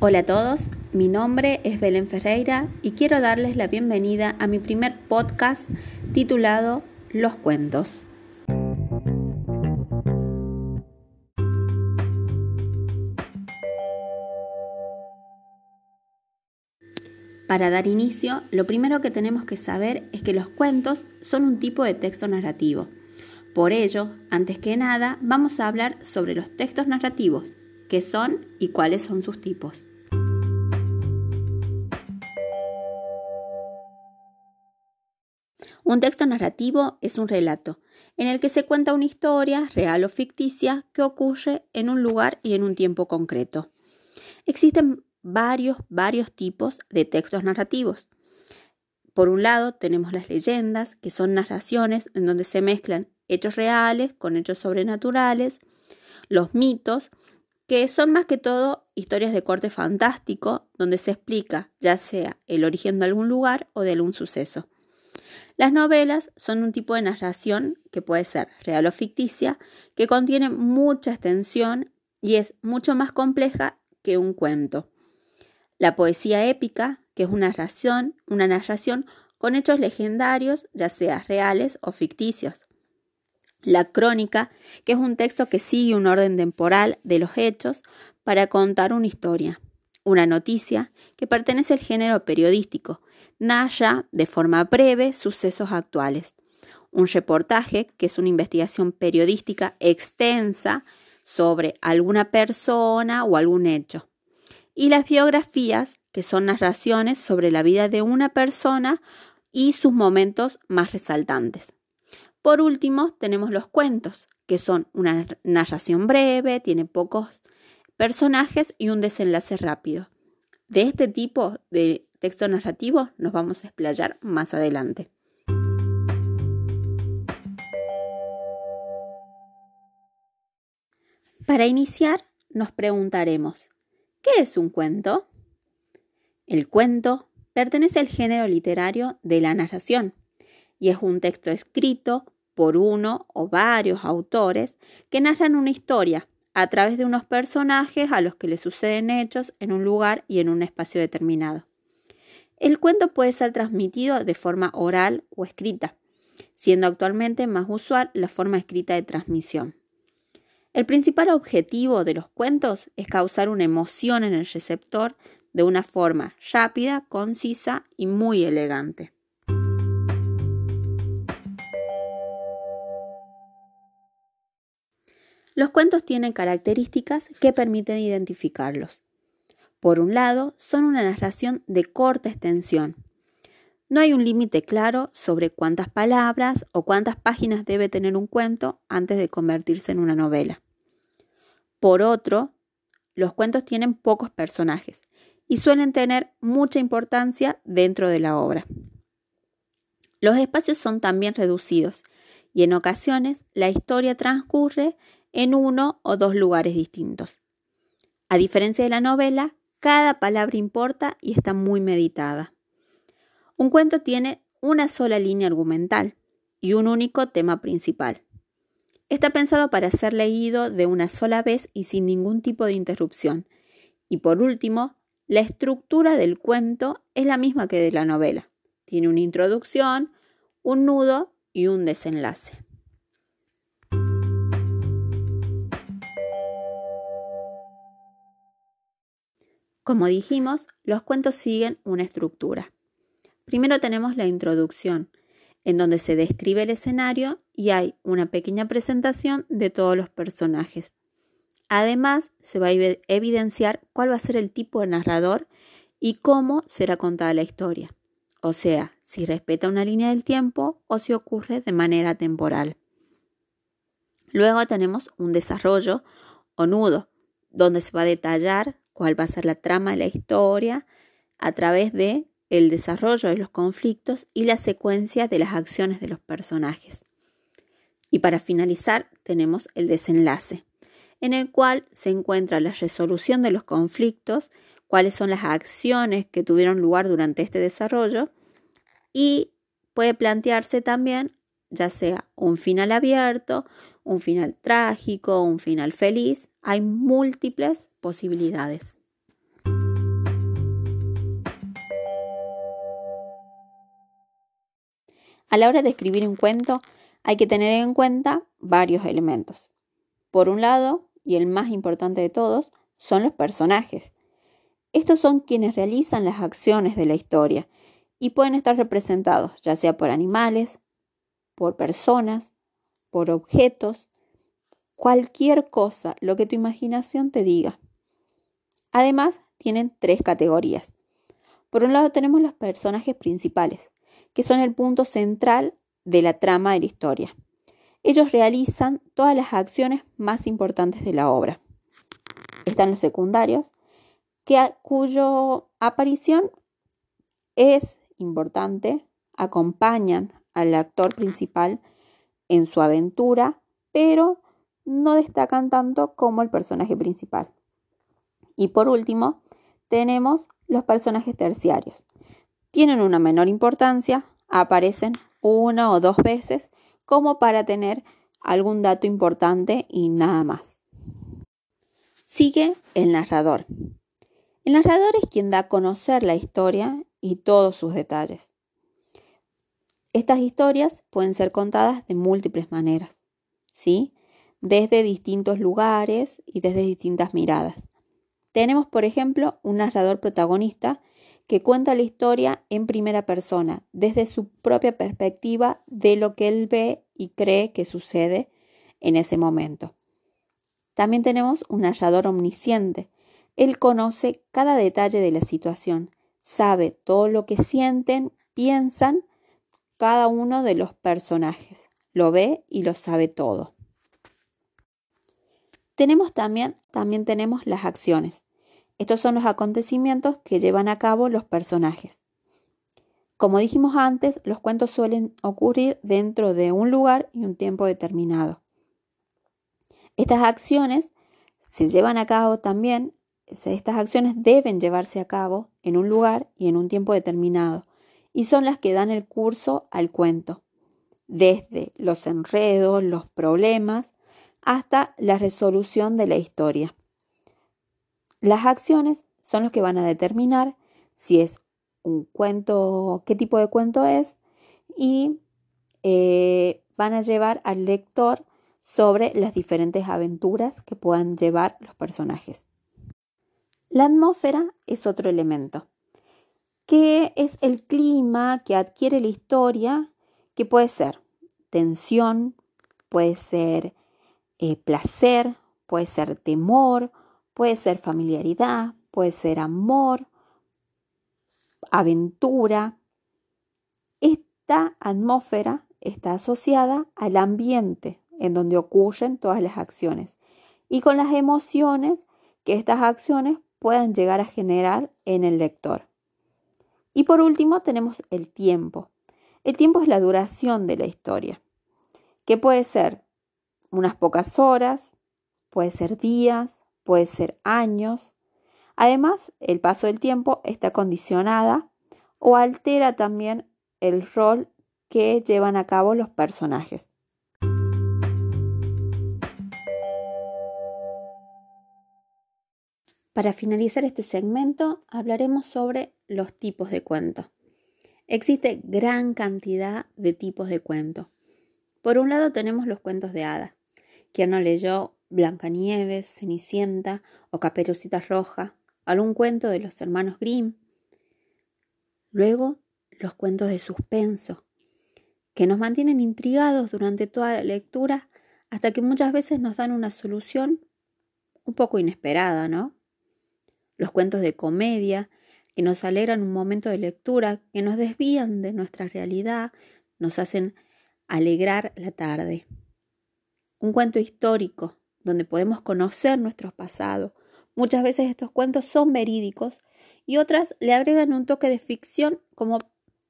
Hola a todos, mi nombre es Belén Ferreira y quiero darles la bienvenida a mi primer podcast titulado Los Cuentos. Para dar inicio, lo primero que tenemos que saber es que los cuentos son un tipo de texto narrativo. Por ello, antes que nada, vamos a hablar sobre los textos narrativos, qué son y cuáles son sus tipos. Un texto narrativo es un relato en el que se cuenta una historia, real o ficticia, que ocurre en un lugar y en un tiempo concreto. Existen varios, varios tipos de textos narrativos. Por un lado tenemos las leyendas, que son narraciones en donde se mezclan hechos reales con hechos sobrenaturales, los mitos, que son más que todo historias de corte fantástico, donde se explica ya sea el origen de algún lugar o de algún suceso. Las novelas son un tipo de narración que puede ser real o ficticia, que contiene mucha extensión y es mucho más compleja que un cuento. La poesía épica, que es una narración, una narración con hechos legendarios, ya sea reales o ficticios. La crónica, que es un texto que sigue un orden temporal de los hechos para contar una historia. Una noticia, que pertenece al género periodístico, narra de forma breve sucesos actuales. Un reportaje, que es una investigación periodística extensa sobre alguna persona o algún hecho. Y las biografías, que son narraciones sobre la vida de una persona y sus momentos más resaltantes. Por último, tenemos los cuentos, que son una narración breve, tiene pocos personajes y un desenlace rápido. De este tipo de texto narrativo nos vamos a explayar más adelante. Para iniciar, nos preguntaremos, ¿qué es un cuento? El cuento pertenece al género literario de la narración y es un texto escrito por uno o varios autores que narran una historia a través de unos personajes a los que le suceden hechos en un lugar y en un espacio determinado. El cuento puede ser transmitido de forma oral o escrita, siendo actualmente más usual la forma escrita de transmisión. El principal objetivo de los cuentos es causar una emoción en el receptor de una forma rápida, concisa y muy elegante. Los cuentos tienen características que permiten identificarlos. Por un lado, son una narración de corta extensión. No hay un límite claro sobre cuántas palabras o cuántas páginas debe tener un cuento antes de convertirse en una novela. Por otro, los cuentos tienen pocos personajes y suelen tener mucha importancia dentro de la obra. Los espacios son también reducidos y en ocasiones la historia transcurre en uno o dos lugares distintos. A diferencia de la novela, cada palabra importa y está muy meditada. Un cuento tiene una sola línea argumental y un único tema principal. Está pensado para ser leído de una sola vez y sin ningún tipo de interrupción. Y por último, la estructura del cuento es la misma que de la novela. Tiene una introducción, un nudo y un desenlace. Como dijimos, los cuentos siguen una estructura. Primero tenemos la introducción, en donde se describe el escenario y hay una pequeña presentación de todos los personajes. Además, se va a evidenciar cuál va a ser el tipo de narrador y cómo será contada la historia, o sea, si respeta una línea del tiempo o si ocurre de manera temporal. Luego tenemos un desarrollo o nudo, donde se va a detallar cuál va a ser la trama de la historia a través de el desarrollo de los conflictos y la secuencia de las acciones de los personajes. Y para finalizar tenemos el desenlace, en el cual se encuentra la resolución de los conflictos, cuáles son las acciones que tuvieron lugar durante este desarrollo y puede plantearse también ya sea un final abierto, un final trágico, un final feliz, hay múltiples posibilidades. A la hora de escribir un cuento hay que tener en cuenta varios elementos. Por un lado, y el más importante de todos, son los personajes. Estos son quienes realizan las acciones de la historia y pueden estar representados ya sea por animales, por personas, por objetos, cualquier cosa, lo que tu imaginación te diga. Además, tienen tres categorías. Por un lado tenemos los personajes principales, que son el punto central de la trama de la historia. Ellos realizan todas las acciones más importantes de la obra. Están los secundarios, que cuya aparición es importante, acompañan al actor principal en su aventura, pero no destacan tanto como el personaje principal. Y por último, tenemos los personajes terciarios. Tienen una menor importancia, aparecen una o dos veces como para tener algún dato importante y nada más. Sigue el narrador. El narrador es quien da a conocer la historia y todos sus detalles. Estas historias pueden ser contadas de múltiples maneras, ¿sí? Desde distintos lugares y desde distintas miradas. Tenemos, por ejemplo, un narrador protagonista que cuenta la historia en primera persona, desde su propia perspectiva de lo que él ve y cree que sucede en ese momento. También tenemos un narrador omnisciente. Él conoce cada detalle de la situación, sabe todo lo que sienten, piensan cada uno de los personajes, lo ve y lo sabe todo. Tenemos también, también tenemos las acciones. Estos son los acontecimientos que llevan a cabo los personajes. Como dijimos antes, los cuentos suelen ocurrir dentro de un lugar y un tiempo determinado. Estas acciones se llevan a cabo también, estas acciones deben llevarse a cabo en un lugar y en un tiempo determinado, y son las que dan el curso al cuento, desde los enredos, los problemas, hasta la resolución de la historia. Las acciones son los que van a determinar si es un cuento, qué tipo de cuento es y eh, van a llevar al lector sobre las diferentes aventuras que puedan llevar los personajes. La atmósfera es otro elemento, que es el clima que adquiere la historia, que puede ser tensión, puede ser eh, placer, puede ser temor, puede ser familiaridad, puede ser amor, aventura. Esta atmósfera está asociada al ambiente en donde ocurren todas las acciones y con las emociones que estas acciones puedan llegar a generar en el lector. Y por último tenemos el tiempo. El tiempo es la duración de la historia, que puede ser unas pocas horas, puede ser días, puede ser años. Además, el paso del tiempo está condicionada o altera también el rol que llevan a cabo los personajes. Para finalizar este segmento, hablaremos sobre los tipos de cuento. Existe gran cantidad de tipos de cuento. Por un lado tenemos los cuentos de hadas. Quien no leyó Blancanieves, Cenicienta o Caperucita Roja, algún cuento de los hermanos Grimm. Luego, los cuentos de suspenso, que nos mantienen intrigados durante toda la lectura hasta que muchas veces nos dan una solución un poco inesperada, ¿no? Los cuentos de comedia, que nos alegran un momento de lectura, que nos desvían de nuestra realidad, nos hacen alegrar la tarde. Un cuento histórico, donde podemos conocer nuestro pasado. Muchas veces estos cuentos son verídicos y otras le agregan un toque de ficción como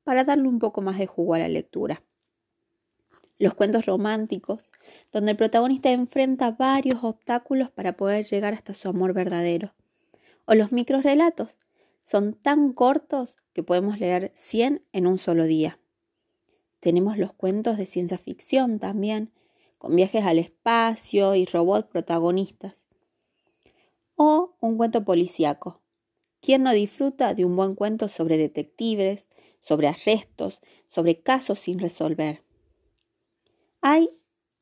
para darle un poco más de jugo a la lectura. Los cuentos románticos, donde el protagonista enfrenta varios obstáculos para poder llegar hasta su amor verdadero. O los microrelatos, son tan cortos que podemos leer 100 en un solo día. Tenemos los cuentos de ciencia ficción también, con viajes al espacio y robots protagonistas. O un cuento policíaco. ¿Quién no disfruta de un buen cuento sobre detectives, sobre arrestos, sobre casos sin resolver. Hay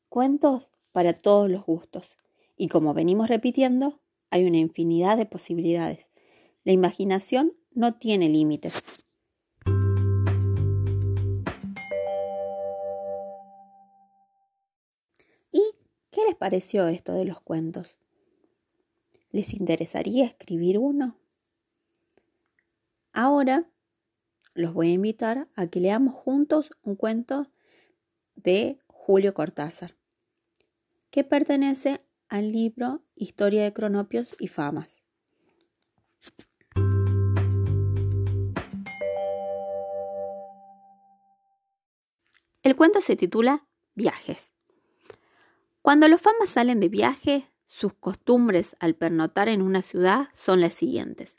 cuentos para todos los gustos y como venimos repitiendo, hay una infinidad de posibilidades. La imaginación no tiene límites. Pareció esto de los cuentos? ¿Les interesaría escribir uno? Ahora los voy a invitar a que leamos juntos un cuento de Julio Cortázar, que pertenece al libro Historia de Cronopios y Famas. El cuento se titula Viajes. Cuando los famas salen de viaje, sus costumbres al pernotar en una ciudad son las siguientes.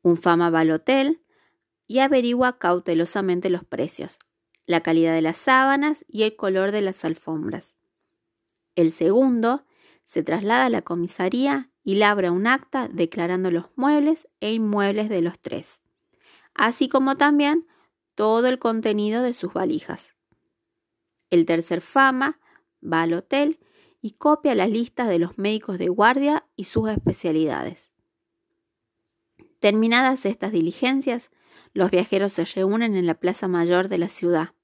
Un fama va al hotel, y averigua cautelosamente los precios, la calidad de las sábanas y el color de las alfombras. El segundo se traslada a la comisaría y labra un acta declarando los muebles e inmuebles de los tres, así como también todo el contenido de sus valijas. El tercer fama va al hotel y copia las listas de los médicos de guardia y sus especialidades. Terminadas estas diligencias, los viajeros se reúnen en la plaza mayor de la ciudad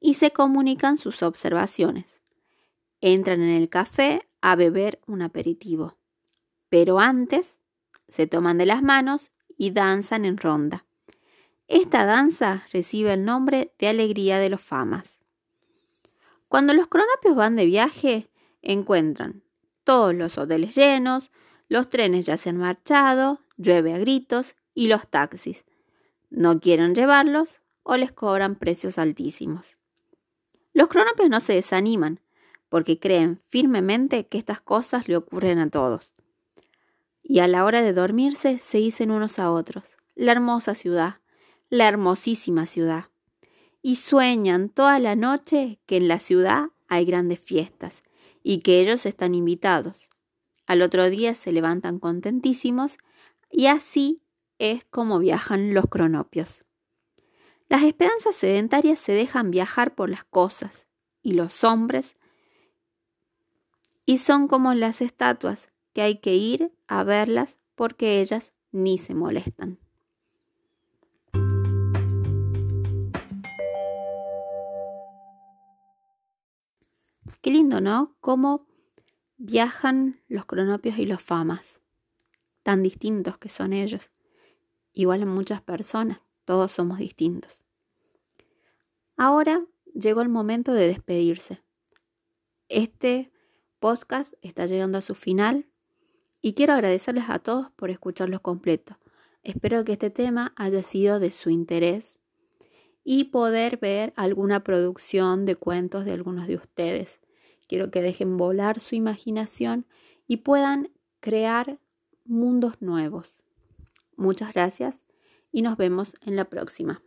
y se comunican sus observaciones. Entran en el café a beber un aperitivo, pero antes se toman de las manos y danzan en ronda. Esta danza recibe el nombre de Alegría de los Famas. Cuando los cronopios van de viaje, encuentran todos los hoteles llenos, los trenes ya se han marchado, llueve a gritos y los taxis, no quieren llevarlos o les cobran precios altísimos. Los cronopios no se desaniman porque creen firmemente que estas cosas le ocurren a todos. Y a la hora de dormirse se dicen unos a otros, la hermosa ciudad, la hermosísima ciudad. Y sueñan toda la noche que en la ciudad hay grandes fiestas y que ellos están invitados. Al otro día se levantan contentísimos y así es como viajan los cronopios. Las esperanzas sedentarias se dejan viajar por las cosas y los hombres y son como las estatuas que hay que ir a verlas porque ellas ni se molestan. Qué lindo, ¿no? Cómo viajan los cronopios y los famas, tan distintos que son ellos igual en muchas personas, todos somos distintos. Ahora llegó el momento de despedirse. Este podcast está llegando a su final y quiero agradecerles a todos por escucharlo completo. Espero que este tema haya sido de su interés y poder ver alguna producción de cuentos de algunos de ustedes. Quiero que dejen volar su imaginación y puedan crear mundos nuevos. Muchas gracias y nos vemos en la próxima.